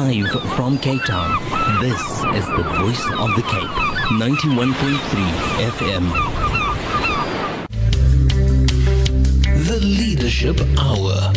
Live from Cape Town, this is the voice of the Cape. 91.3 FM. The Leadership Hour.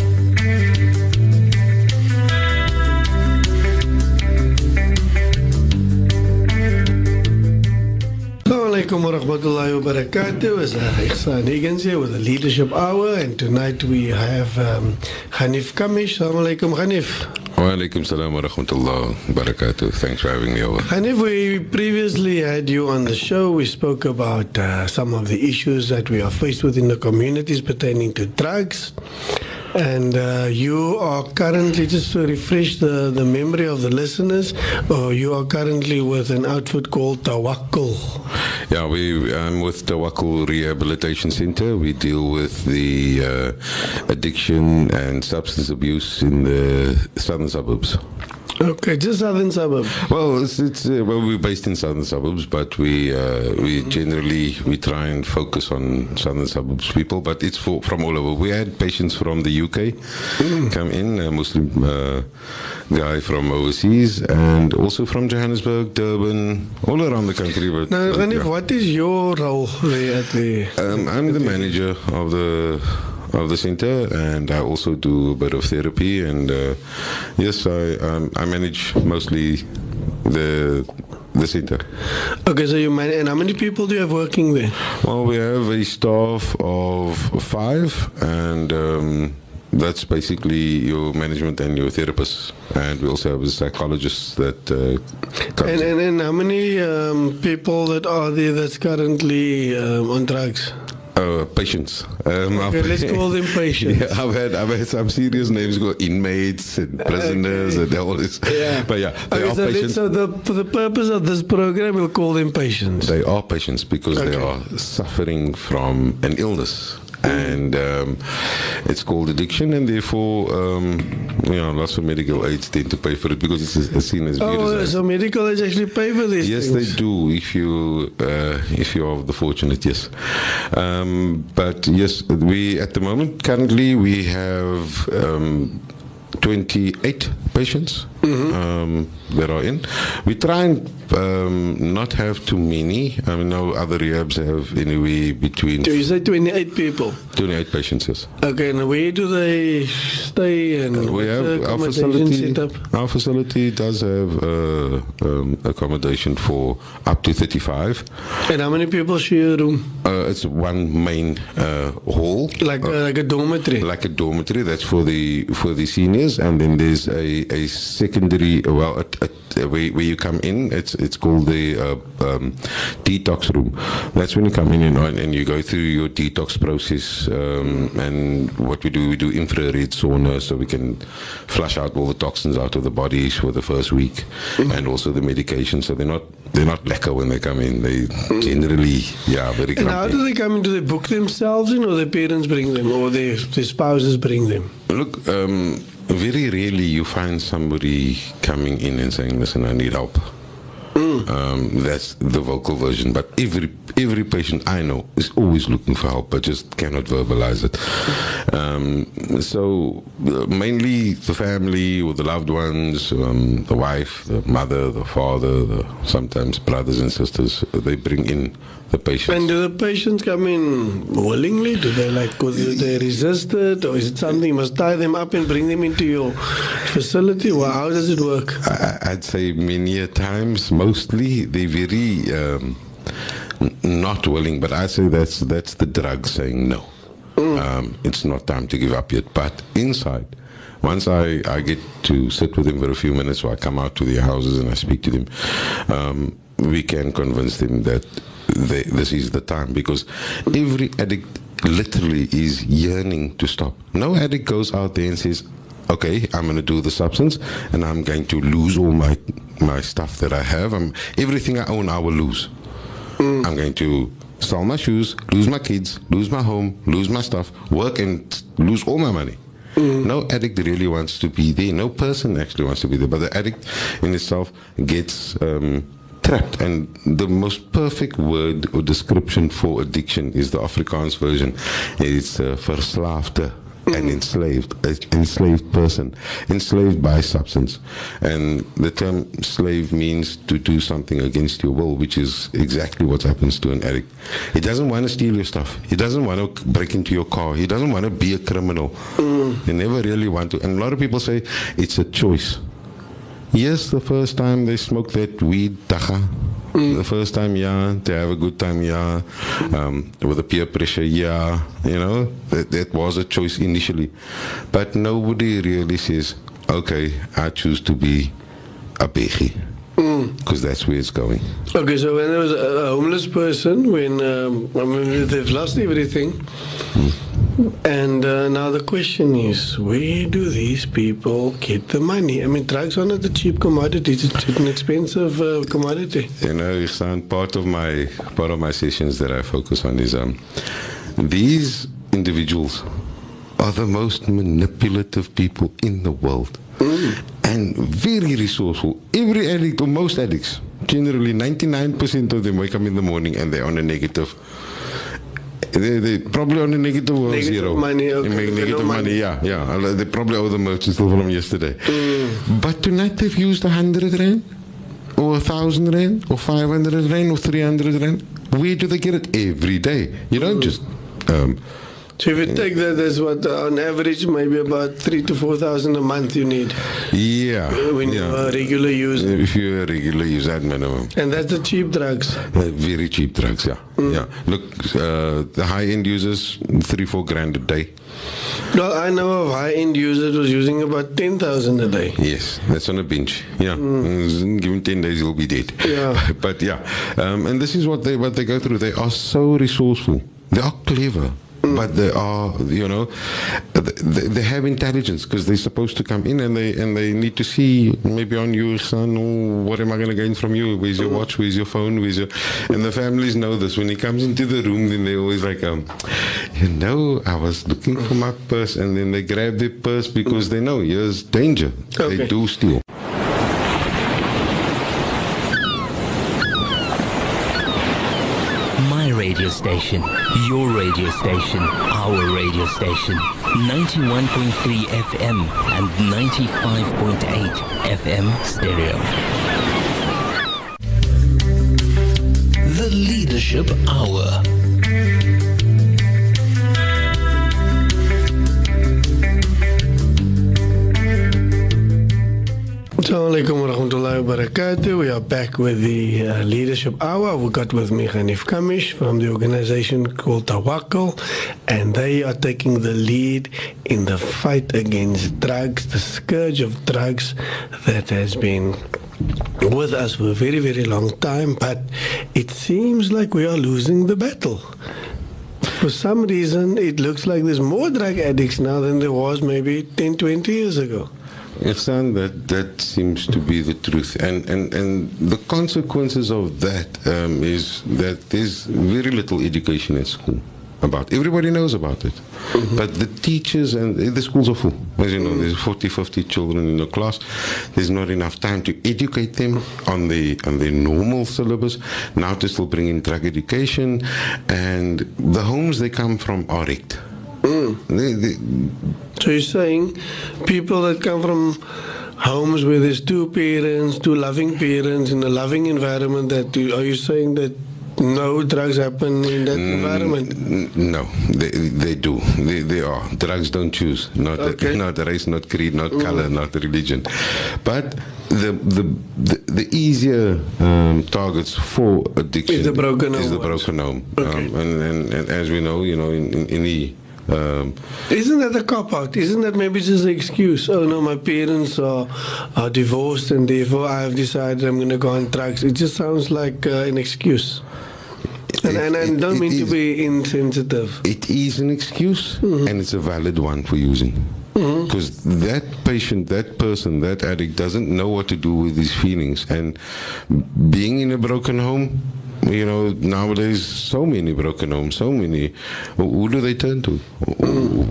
alaikum wa rahmatullahi wa barakatuh. It's Ighsaan Higgins here with the Leadership Hour, and tonight we have um, Ganief Kamish. Assalamu alaikum, Ganief. Wa alaikum salam wa rahmatullah wa barakatuh. Thanks for having me over. Ganief, we previously had you on the show. We spoke about uh, some of the issues that we are faced with in the communities pertaining to drugs. And uh, you are currently, just to refresh the, the memory of the listeners, uh, you are currently with an outfit called Tawakkul. Yeah, we I'm with Tawakkul Rehabilitation Center. We deal with the uh, addiction and substance abuse in the southern suburbs. Okay, just southern suburbs. Well, it's, it's uh, well we're based in southern suburbs, but we uh, we generally we try and focus on southern suburbs people, but it's for, from all over. We had patients from the UK come in, a Muslim uh, guy from overseas, and also from Johannesburg, Durban, all around the country. But Now, but, Ganief, yeah. what is your role there at the. Um, I'm the manager of the of the center, and I also do a bit of therapy. And uh, yes, I um, I manage mostly the the center. Okay, so you man, and how many people do you have working there? Well, we have a staff of five, and. Um, that's basically your management and your therapists, and we also have a psychologist that uh, comes. And, and, and how many um, people that are there that's currently um, on drugs? Uh, patients. Um, Okay, I've- let's call them patients. Yeah, I've had I've had some serious names go inmates and prisoners and all this. Yeah. But yeah, they Okay, are so, patients. so the, for the purpose of this program, we'll call them patients. They are patients because they Okay. are suffering from an illness. And um, it's called addiction, and therefore, um, you know, lots of medical aids tend to pay for it because it's, it's seen as Oh, as so medical aids actually pay for these Yes, things? they do. If you uh, if you are the fortunate, yes. Um, but yes, we at the moment currently we have um, 28 patients um, that are in. We try and um, not have too many. I mean, no other rehabs have anyway between So you say 28 people. 28 patients. Yes. Okay, and where do they stay and We have our facility. Our facility does have uh, um, accommodation for up to 35. And how many people share a room? Uh, it's one main uh, hall, Like, uh, like a dormitory? like a dormitory. That's for the for the seniors, and then there's a, a secondary. Well, a, a, a where, where you come in, it's it's called the uh, um, detox room. That's when you come in and, and you go through your detox process. Um, and what we do, we do infrared sauna, so we can flush out all the toxins out of the body for the first week, and also the medication. So they're not they're not lekker when they come in. They generally, yeah, very. and how do they come in? Do they book themselves in or their parents bring them or their, their spouses bring them? Look, um, very rarely you find somebody coming in and saying, "Listen, I need help." Um, that's the vocal version. But every every patient I know is always looking for help, but just cannot verbalize it. Um, so uh, mainly the family or the loved ones, um, the wife, the mother, the father, the, sometimes brothers and sisters, they bring in the patients. And do the patients come in willingly? Do they like, do they resist it? Or is it something you must tie them up and bring them into your facility? Well, how does it work? I- I'd say many a times, mostly they're very um, not willing. But I say that's that's the drug saying no. Um, it's not time to give up yet. But inside, once I, I get to sit with them for a few minutes, or I come out to their houses and I speak to them, um, we can convince them that they, this is the time because every addict literally is yearning to stop. No addict goes out there and says, okay, I'm going to do the substance and I'm going to lose all my my stuff that I have. I'm, everything I own, I will lose. I'm going to sell my shoes, lose my kids, lose my home, lose my stuff, work and lose all my money. No addict really wants to be there. No person actually wants to be there. But the addict in itself gets um, trapped. And the most perfect word or description for addiction is the Afrikaans version. It's uh, verslaafde an enslaved, an enslaved person, enslaved by substance. And the term slave means to do something against your will, which is exactly what happens to an addict. He doesn't want to steal your stuff. He doesn't want to break into your car. He doesn't want to be a criminal. He never really want to. And a lot of people say it's a choice. Yes, the first time they smoke that weed, tacha. The first time, yeah, they have a good time, yeah. Um, with the peer pressure, yeah. You know, that, that was a choice initially. But nobody really says, okay, I choose to be a bechi. Because that's where it's going. Okay, so when there was a, homeless person, when um, I mean, they've lost everything, and uh, now the question is, where do these people get the money? I mean, drugs are not a cheap commodity; it's an expensive uh, commodity. You know, Ighsaan, part of my part of my sessions that I focus on is um, these individuals are the most manipulative people in the world and very resourceful. Every addict, or most addicts, generally 99% of them wake up in the morning and they're on a negative. They, they probably on a negative or Negative zero. money, okay. They make They negative no money. money. yeah, yeah. They probably owe the oh, merchant still from yesterday. Mm. But tonight they've used a hundred rand, or a thousand rand, or five hundred rand, or three hundred rand. Where do they get it? Every day. You don't mm. just. Um, So if you take that, that's what uh, on average maybe about three to four thousand a month you need yeah. when yeah. you're a regular user, If you're a regular user, at minimum. and that's the cheap drugs. Uh, very cheap drugs, yeah. Yeah. Look, uh, the high end users, three, four grand a day. Well, I know of high-end users was using about ten thousand a day. Yes, that's on a bench. Yeah, Mm, give him ten days, he'll be dead. Yeah. but yeah, um, and this is what they what they go through. They are so resourceful. They are clever. But they are, you know, they, they have intelligence because they're supposed to come in and they and they need to see maybe on you, son, oh, what am I going to gain from you? Where's your watch? Where's your phone? Where's your? And the families know this. When he comes into the room, then they always like, um, you know, I was looking for my purse, and then they grab their purse because they know here's danger. Okay. They do steal. My radio station, your radio station, our radio station. 91.3 FM and 95.8 FM stereo. The Leadership Hour. Alaikum wa rahmatullahi wa barakatuh. We are back with the uh, Leadership Hour. We got with me Ganief Kamish from the organization called Tawakkul, and they are taking the lead in the fight against drugs, the scourge of drugs that has been with us for a very, very long time, but it seems like we are losing the battle. For some reason, it looks like there's more drug addicts now than there was maybe 10, 20 years ago. Ighsaan, that that seems to be the truth, and and and the consequences of that um, is that there's very little education at school about. Everybody knows about it, but the teachers and the schools are full. As you know, there's 40, 50 children in the class. There's not enough time to educate them on the on the normal syllabus. Now to still bring in drug education, and the homes they come from are wrecked. They, they, So you're saying people that come from homes where there's two parents, two loving parents in a loving environment, that you, are you saying that no drugs happen in that environment? No, they they do. They they are. Drugs don't choose. Not Okay. not race, not creed, not color, not religion. But the the the, the easier um, targets for addiction Is the broken is home the broken home. Okay. Um, and, and and as we know, you know, in in, in the um, Isn't that a cop out? Isn't that maybe just an excuse? Oh no, my parents are, are divorced and therefore I have decided I'm going to go on drugs. It just sounds like uh, an excuse. And, and I It- don't it mean to be insensitive. it is an excuse and it's a valid one for using. Because that patient, that person, that addict doesn't know what to do with his feelings. And being in a broken home, you know, nowadays so many broken homes, so many. Who do they turn to?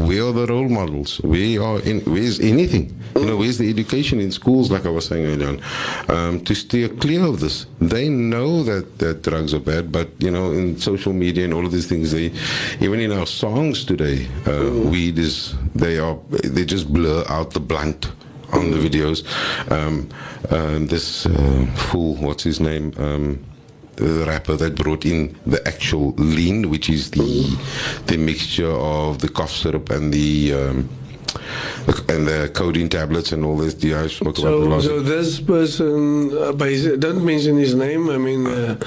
Where are the role models? Where are in, where's anything? You know, where's the education in schools? Like I was saying earlier on, um, to steer clear of this. They know that that drugs are bad, but you know, in social media and all of these things, they even in our songs today, uh, weed is they are they just blur out the blunt on the videos. Um, um, this uh, fool, what's his name? Um, the rapper that brought in the actual lean, which is the the mixture of the cough syrup and the um, and the codeine tablets and all this. Yeah, I spoke about the So, so this person, uh, by don't mention his name. I mean, uh,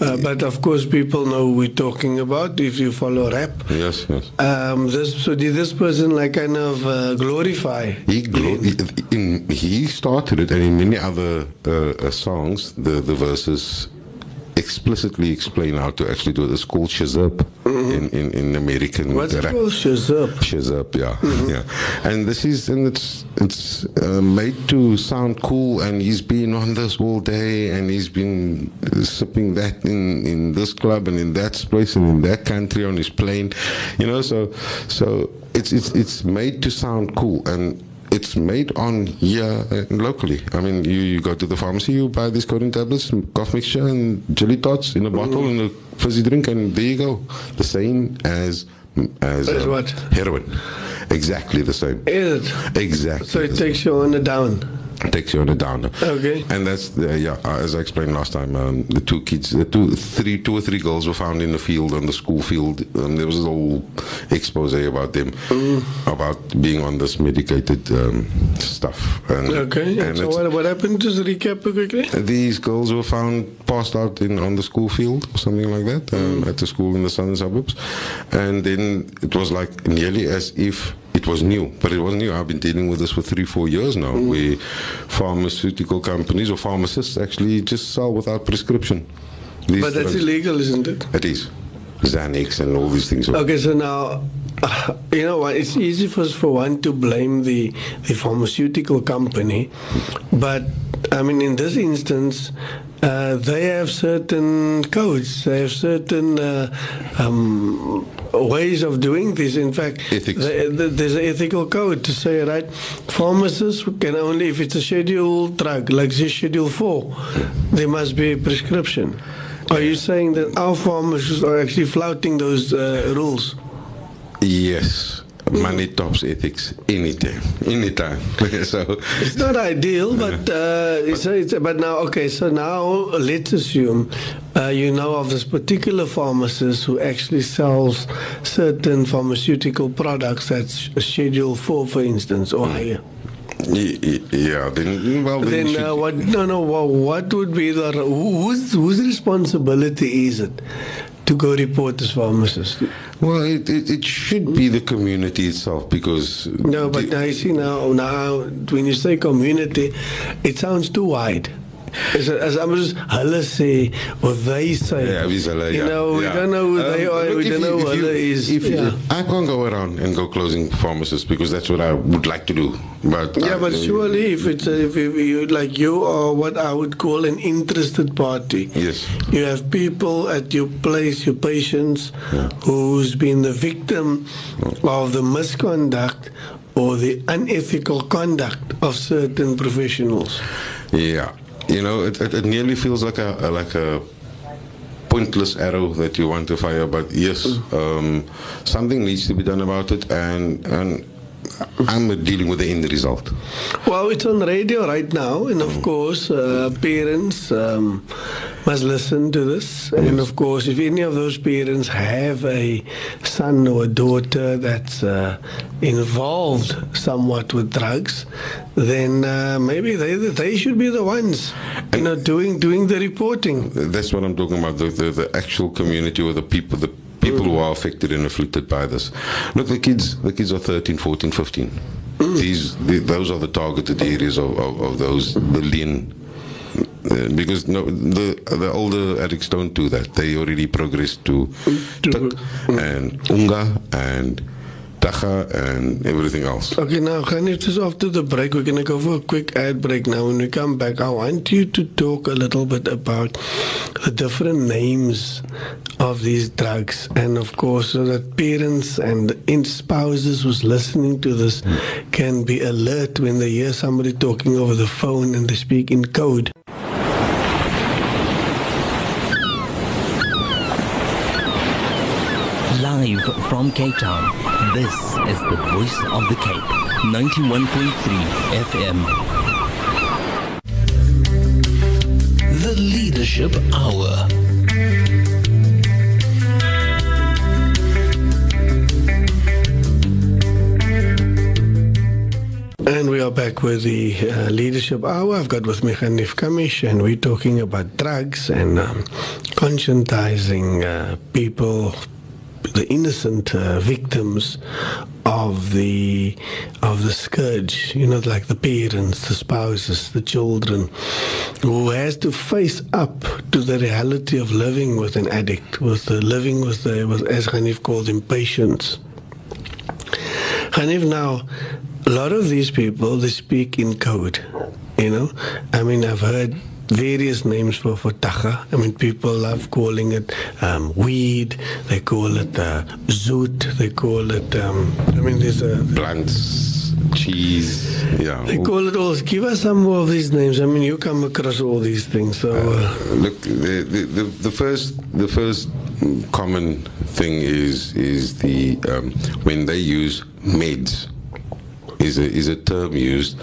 uh, but of course, people know who we're talking about if you follow rap. yes, yes. Um, this, so did this person like kind of uh, glorify? He, glo- he, in, he started it, and in many other uh, uh, songs, the, the verses explicitly explain how to actually do it. It's called shazab in, in, in American What's it called? Shazup. Shazab, yeah, yeah. And this is, and it's it's uh, made to sound cool. And he's been on this all day, and he's been uh, sipping that in in this club and in that place and in that country on his plane, you know. So so it's it's it's made to sound cool and. It's made on here locally. I mean, you, you go to the pharmacy, you buy these codeine tablets, cough mixture, and jelly tots in a bottle and a fizzy drink, and there you go. The same as as, As um, what? heroin. Exactly the same. Is it? Exactly. So it the same. takes you on the down. Takes you on a downer. Okay. And that's the, yeah. uh, As I explained last time, um, the two kids, the two, three, two or three girls were found in the field on the school field. and there was a whole expose about them, Mm. about being on this medicated um, stuff. And, Okay. and so what, what happened? Just recap quickly. these girls were found passed out in on the school field or something like that um, at the school in the southern suburbs, and then it was like nearly as if it was new, but it wasn't new. I've been dealing with this for three, four years now, where pharmaceutical companies or pharmacists actually just sell without prescription. These But that's drugs. illegal, isn't it? It is. Xanax and all these things. Okay, so now, uh, you know what? It's easy for for one to blame the the pharmaceutical company, but I mean, in this instance, uh, they have certain codes. They have certain uh, um, ways of doing this. In fact, the- the- there's an ethical code to say, right? Pharmacists can only if it's a scheduled drug, like say Schedule Four, there must be a prescription. Are you saying that our pharmacists are actually flouting those uh, rules? Yes. Money tops ethics anytime. Anytime. so It's not ideal, but uh, it's, it's, but now okay. So now let's assume uh, you know of this particular pharmacist who actually sells certain pharmaceutical products that's Schedule Four, for instance, or higher. y- y- yeah, then well then, Then uh, what? No, no. What, what would be the who- whose whose responsibility is it to go report this pharmacist? Well, it, it, it should be the community itself because. No, but now you see now now when you say community, it sounds too wide. As, as I'm hulle say or they say. Yeah, wie's hulle, you yeah, know, we yeah. don't know who they Um, are. look, We don't you- know who if you- is. if you- yeah. I can't go around and go closing pharmacists because that's what I would like to do. But Yeah, I- but surely if it's a, if you, like you are what I would call an interested party. Yes. You have people at your place, your patients, who's been the victim of the misconduct or the unethical conduct of certain professionals. Yeah, you know, it, it, it nearly feels like a, a like a pointless arrow that you want to fire. But yes, um, something needs to be done about it, and and I'm dealing with the end result. Well, it's on radio right now, and of course, uh, parents um, must listen to this. And of course, if any of those parents have a son or a daughter that's uh, involved somewhat with drugs, then uh, maybe they they should be the ones, you know, doing doing the reporting. That's what I'm talking about. The, the, the actual community or the people, the people who are affected and afflicted by this. Look, the kids, the kids are 13, 14, 15. These, the, those are the targeted areas of, of, of those billion. Uh, because no, the the older addicts don't do that. They already progress to To- tik and unga and dagga and everything else. Okay, now, Ganief, just after the break, we're going to go for a quick ad break now. When we come back, I want you to talk a little bit about the different names of these drugs. And of course, so that parents and in spouses who's listening to this can be alert when they hear somebody talking over the phone and they speak in code. Live from Cape Town, this is the voice of the Cape. 91.3 FM. The Leadership Hour. And we are back with the uh, Leadership Hour. I've got with me Ganief Kamish, and we're talking about drugs and um, conscientizing uh, people, the innocent uh, victims of the of the scourge. You know, like the parents, the spouses, the children, who has to face up to the reality of living with an addict, with the living with the, with, as Ganief called him, patience. Ganief, now, a lot of these people, they speak in code, you know. I mean, I've heard various names for, for tacha. I mean, people love calling it um, weed. They call it uh, zoot. They call it, um, I mean, there's a... Blunts, cheese, yeah. They call it all. Give us some more of these names. I mean, you come across all these things. So, uh, Look, the, the, the, the first the first common thing is is the um, when they use meds is a is a term used.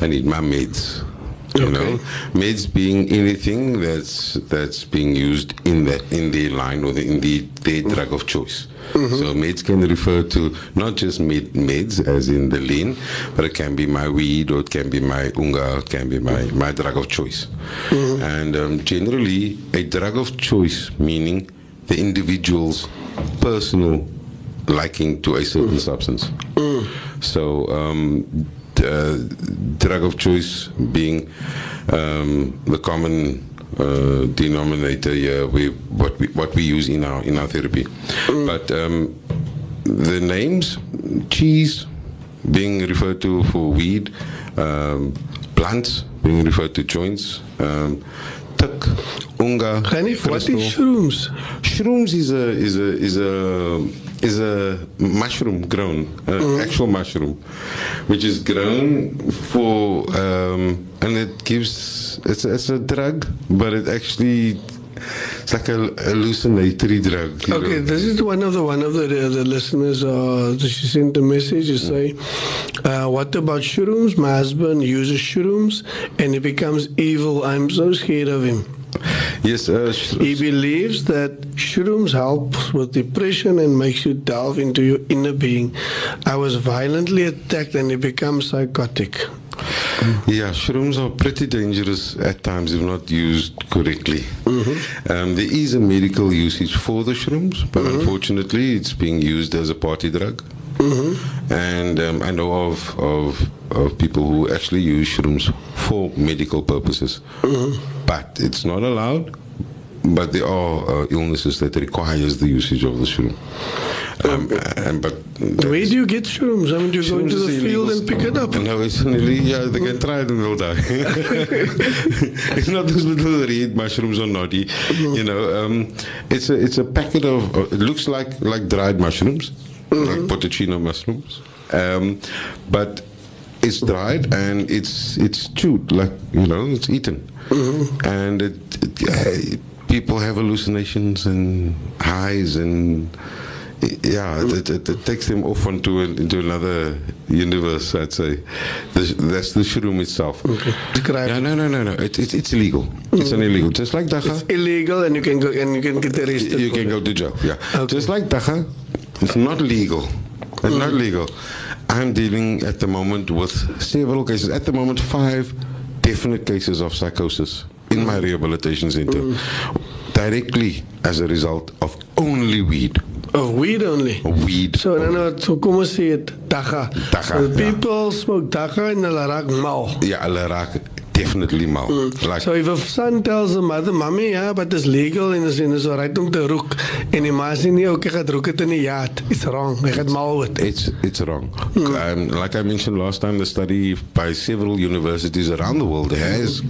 I need my meds. You Okay. know, meds being anything that's that's being used in the in the line or the, in the their mm-hmm. drug of choice. Mm-hmm. So meds can refer to not just med, meds as in the lean, but it can be my weed or it can be my unga, it can be my, my drug of choice. Mm-hmm. And um, generally, a drug of choice meaning the individual's personal liking to a certain substance. So, um, drug of choice being um, the common uh, denominator here, we, what we what we use in our in our therapy. But um, the names, cheese, being referred to for weed, um, blunts being referred to joints, um, tik, unga, Hanif, what is shrooms? Shrooms is a is a is a is a mushroom grown, uh, actual mushroom, which is grown for um, and it gives it's a, it's a drug, but it actually it's like a hallucinatory drug. Okay, know. this is one of the one of the the listeners. Uh, she sent a message to say, uh, "What about shrooms? My husband uses shrooms, and he becomes evil. I'm so scared of him. Yes, uh, He believes that shrooms helps with depression and makes you delve into your inner being. I was violently attacked, and he becomes psychotic. Yeah, shrooms are pretty dangerous at times if not used correctly. Um, there is a medical usage for the shrooms, but unfortunately, it's being used as a party drug. And um, I know of, of of people who actually use shrooms for medical purposes, but it's not allowed. But there are uh, illnesses that requires the usage of the shroom. Um, and but Where do you get shrooms? I mean, do you go into the field and pick it up? No, it's only, yeah, they can try it and they'll die. it's not those little red mushrooms or naughty. You know, um, it's a it's a packet of. Uh, it looks like like dried mushrooms, like potocino mushrooms, um, but it's dried and it's it's chewed like you know it's eaten, and it, it, uh, people have hallucinations and highs and yeah, it, it, it takes them off onto an, into another universe. I'd say the, that's the shroom itself. Describe. Yeah, no, no, no, no. It, it, it's illegal. It's an illegal. Just like dagga, It's illegal, and you can go and you can get arrested. you can it. go to jail. Yeah, Okay. just like dagga, it's not legal. It's not legal. I'm dealing at the moment with several cases. At the moment, five definite cases of psychosis in my rehabilitation center, directly as a result of only weed. Of weed only. Weed. So dan nou, so kom ons sê dit daga. Dagga, So ja. people smoke dagga en hulle raak mal. Ja, hulle raak definitely mal. Like, So if a son tells the mother, "Mommy, yeah, but it's legal in the sin is alright om te rook," en die ma sê nee, okay, gaan rook dit in die yard. It's wrong. Hy gaan mal word. It's it's wrong. Um, like I mentioned last time, the study by several universities around the world has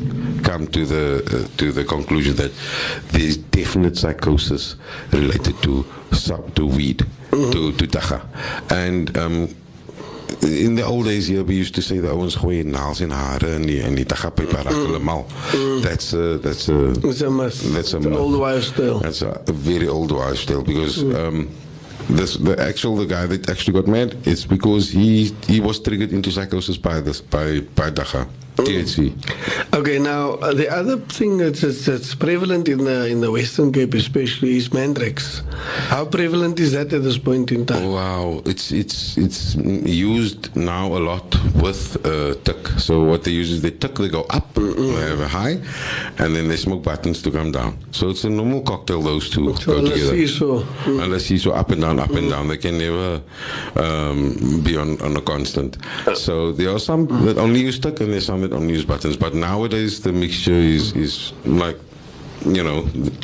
come to the uh, to the conclusion that there's definite psychosis related to sub to weed to to dagga, and. Um, in the old days here, we used to say the ouens gooi naels in hare en die en die tagapyp raak hulle mal. That's a, that's a It's a myth. That's a myth. old wives' tale. That's a, a very old wives' tale because um, this the actual the guy that actually got mad. It's because he he was triggered into psychosis by this by by Dagga THC. Okay, now uh, the other thing that's, that's, that's prevalent in the in the Western Cape, especially, is Mandrax. How prevalent is that at this point in time? Wow, it's it's it's used now a lot with uh, tik. So what they use is they tik, they go up, they have a high, and then they smoke buttons to come down. So it's a normal cocktail. Those two So go let's together. see, so Unless he's so up and down, up and down, they can never um, be on, on a constant. So there are some that only use tik, and there's some only use buttons. But nowadays the mixture is is like, you know,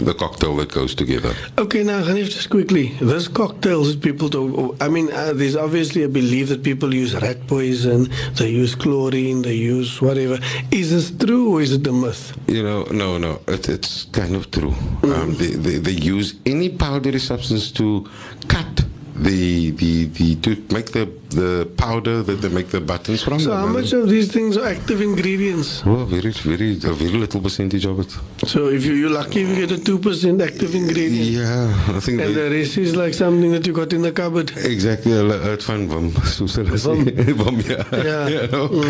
the, cocktail that goes together. Okay, now Ganief, just quickly, this cocktails people do. I mean, uh, there's obviously a belief that people use rat poison, they use chlorine, they use whatever. Is this true or is it a myth? You know, no, no, it, it's kind of true. Um, they, they, they use any powdery substance to cut the the the to make the the powder that they make the buttons from. So, how much of these things are active ingredients? Well, very, very, a very little percentage of it. So, if you, you're lucky you get a 2% active ingredient, Yeah, I think and the rest is like something that you got in the cupboard. Exactly, uit van Vim, soos hulle. Vim, ja. Ja. You know?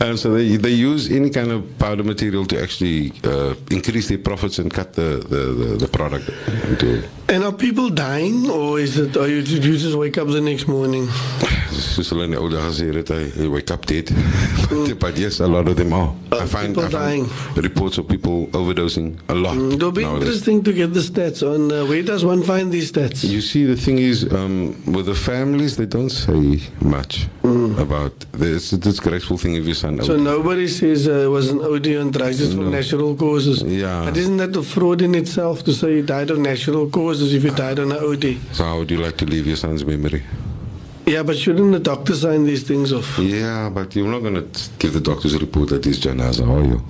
And so they, they use any kind of powder material to actually uh, increase their profits and cut the, the, the, the product into And are people dying, or is it, or you, you just wake up the next morning? soos hulle in die ou dae gesê het, hy, hy wake up dead. but, but yes, a lot of them are. I find, people I find reports of people overdosing a lot. It'll be nowadays. interesting to get the stats on uh, where does one find these stats? You see, the thing is, um, with the families, they don't say much about this. It's a disgraceful thing if your son. So OD. nobody says uh, it was an OD on drugs, it's from natural causes. Yeah. But isn't that a fraud in itself to say you died of natural causes if you died on an OD? So how would you like to leave your son's memory? Yeah, but shouldn't the doctor sign these things off? Yeah, but you're not going to give the doctor's report that he's janaza, are you?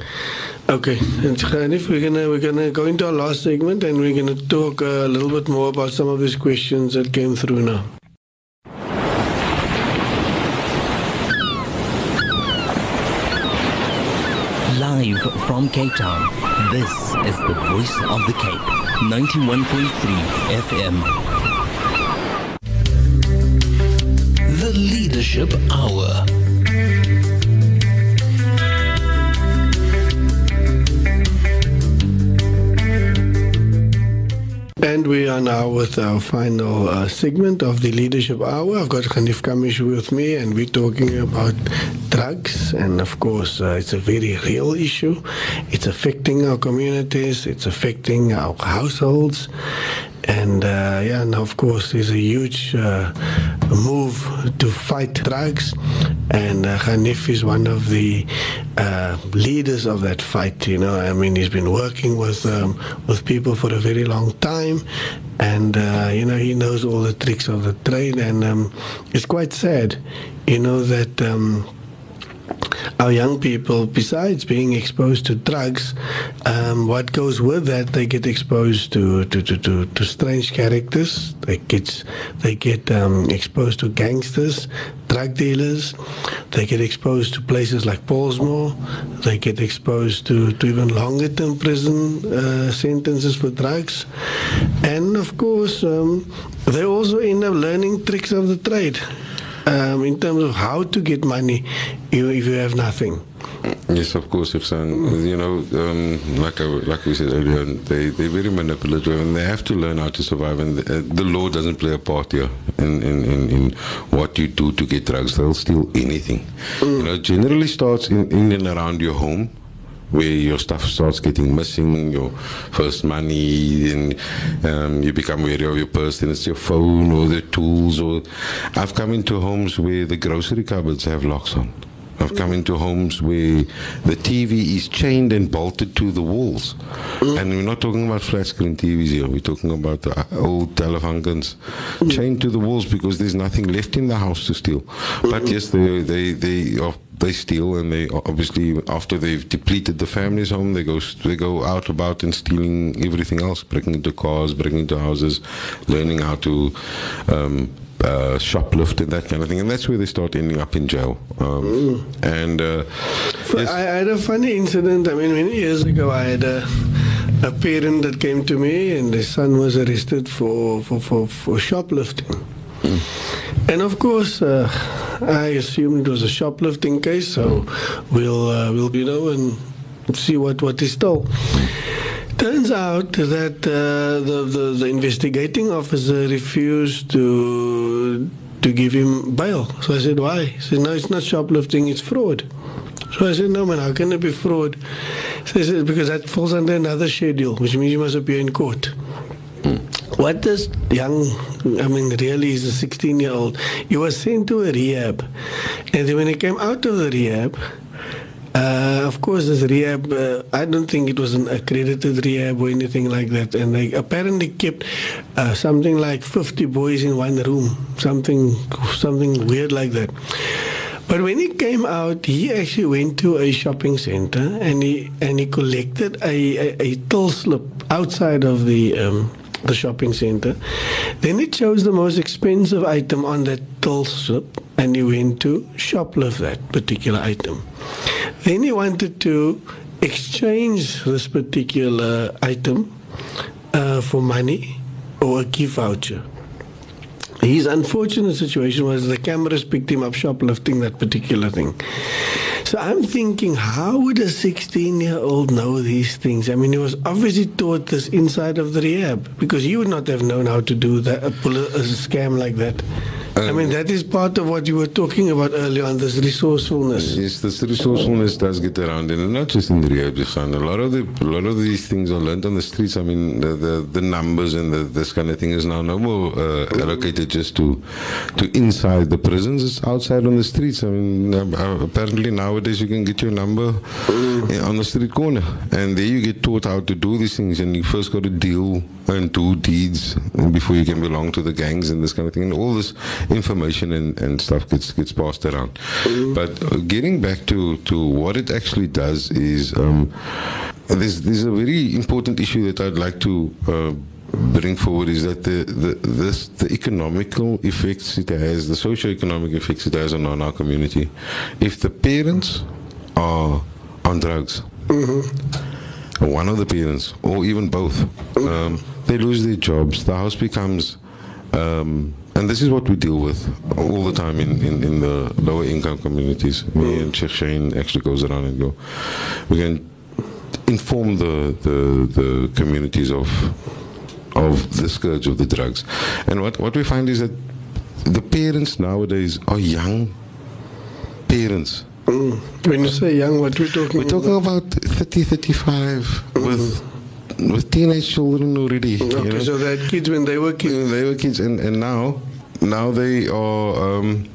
Okay, and Ganief, we're gonna we're gonna go into our last segment and we're gonna talk uh, a little bit more about some of these questions that came through now. Live from Cape Town, this is the voice of the Cape. 91.3 FM. Leadership Hour. And we are now with our final uh, segment of the Leadership Hour. I've got Ganief Kamish with me, and we're talking about drugs. And of course, uh, it's a very real issue. It's affecting our communities, it's affecting our households. And uh, yeah, and of course, there's a huge uh, move to fight drugs. And uh, Ganief is one of the uh, leaders of that fight. You know, I mean, he's been working with um, with people for a very long time, and uh, you know, he knows all the tricks of the trade. And um, it's quite sad, you know, that. Um, our young people, besides being exposed to drugs, um, what goes with that, they get exposed to to, to, to, to strange characters. They get they get um, exposed to gangsters, drug dealers. They get exposed to places like Pollsmoor. They get exposed to, to even longer term prison uh, sentences for drugs, and of course, um, they also end up learning tricks of the trade um, in terms of how to get money you- if you have nothing. Yes, of course, if son, you know, um, like I, like we said earlier, they they're very manipulative and they have to learn how to survive. And the, uh, the law doesn't play a part here in, in, in, in what you do to get drugs. They'll steal anything. You know, it generally starts in, in and around your home. Where your stuff starts getting missing, your first money, and um, you become wary of your purse, and it's your phone or the tools. Or I've come into homes where the grocery cupboards have locks on. I've come into homes where the TV is chained and bolted to the walls. And we're not talking about flat screen TVs here. We're talking about the old telefunkens chained to the walls because there's nothing left in the house to steal. But yes, they they they are they steal and they obviously after they've depleted the family's home they go they go out about and stealing everything else breaking into cars breaking into houses learning how to um, uh, shoplift and that kind of thing and that's where they start ending up in jail um, and uh, yes, I I had a funny incident. I mean, many years ago, I had a, a parent that came to me, and his son was arrested for for, for, for shoplifting. And of course, uh, I assumed it was a shoplifting case, so we'll uh, we'll you know and see what what he stole. Turns out that uh, the, the the investigating officer refused to to give him bail. So I said, why? He said, no, it's not shoplifting, it's fraud. So I said, no, man, how can it be fraud? So he said, because that falls under another schedule, which means you must appear in court. What this young, I mean, really, he's a 16 year old, he was sent to a rehab. And then when he came out of the rehab, uh, of course, this rehab, uh, I don't think it was an accredited rehab or anything like that. And they apparently kept uh, something like 50 boys in one room, something, something weird like that. But when he came out, he actually went to a shopping center and he and he collected a, a, a till slip outside of the um, the shopping center. Then he chose the most expensive item on that till slip and he went to shoplift that particular item. Then he wanted to exchange this particular item uh, for money or a gift voucher. His unfortunate situation was the cameras picked him up shoplifting that particular thing. So I'm thinking, how would a 16 year old know these things? I mean, he was obviously taught this inside of the rehab because he would not have known how to do that, pull a, a scam like that. I mean, that is part of what you were talking about earlier on this resourcefulness. Yes, this resourcefulness does get around, and not just in the Johan. A lot of the, a lot of these things are learned on the streets. I mean, the the, the numbers and the, this kind of thing is now no more uh, allocated just to to inside the prisons. It's outside on the streets. I mean, uh, apparently nowadays you can get your number uh, on the street corner, and there you get taught how to do these things. And you first got to deal and do deeds before you can belong to the gangs and this kind of thing. And all this information and, and stuff gets gets passed around. But uh, getting back to, to what it actually does is um, there's there's a very important issue that I'd like to. Uh, bring forward is that the, the this the economical effects it has, the socio-economic effects it has on, on our community. If the parents are on drugs, one of the parents, or even both, um, they lose their jobs. The house becomes, um, and this is what we deal with all the time in, in, in the lower income communities. Me and Sheikh Shane actually goes around and go, we can inform the, the, the communities of of the scourge of the drugs. And what, what we find is that the parents nowadays are young parents. Mm. When you say young, what we're talking We're talking about 30, 35 with mm-hmm. With teenage children already. you Okay, know. so they had kids when they were kids. they were kids, and, and now now they are. Um,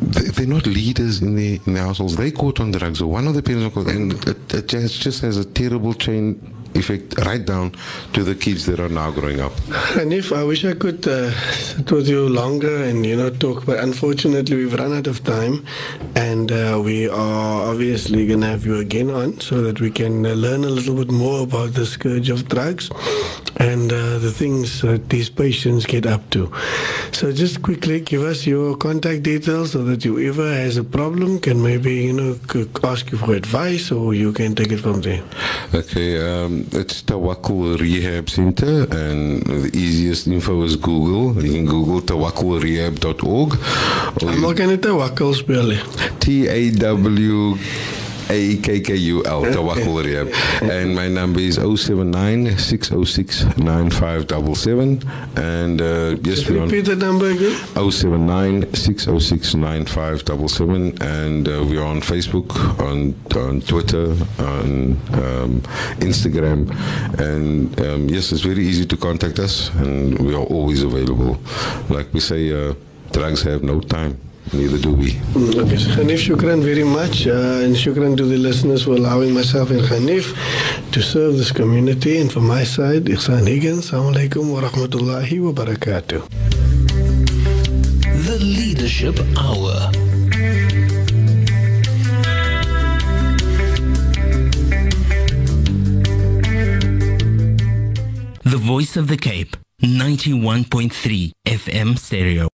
they- they're not leaders in the in the households. They caught on drugs, or one of the parents caught, and it, it just, just has a terrible chain effect right down to the kids that are now growing up. And if I wish I could uh, sit with you longer and you know talk, but unfortunately we've run out of time, and uh, we are obviously gonna have you again on so that we can uh, learn a little bit more about the scourge of drugs and uh, the things that these patients get up to. So just quickly give us your contact details so that whoever has a problem can maybe you know ask you for advice or you can take it from there. Okay, um, it's Tawakkul Rehab Center, and the easiest info is Google. You can Google tawakkulrehab.org. or I'm you- not gonna tell Wackles spell. T A W A K K U L, Tawakkul Rehab. And my number is 079 606 9577. And uh, yes, we're on Repeat the number again. 079 606 9577. And uh, we're on Facebook, on, on Twitter, on um, Instagram. And um, yes, it's very easy to contact us, and we are always available. Like we say, uh, drugs have no time. Neither do we. Okay, so Ganief, shukran very much. Uh, and shukran to the listeners for allowing myself and Ganief to serve this community. And from my side, Ighsaan Higgins, Assalamu alaikum wa rahmatullahi wa barakatuh. The Leadership Hour. The Voice of the Cape, 91.3 FM stereo.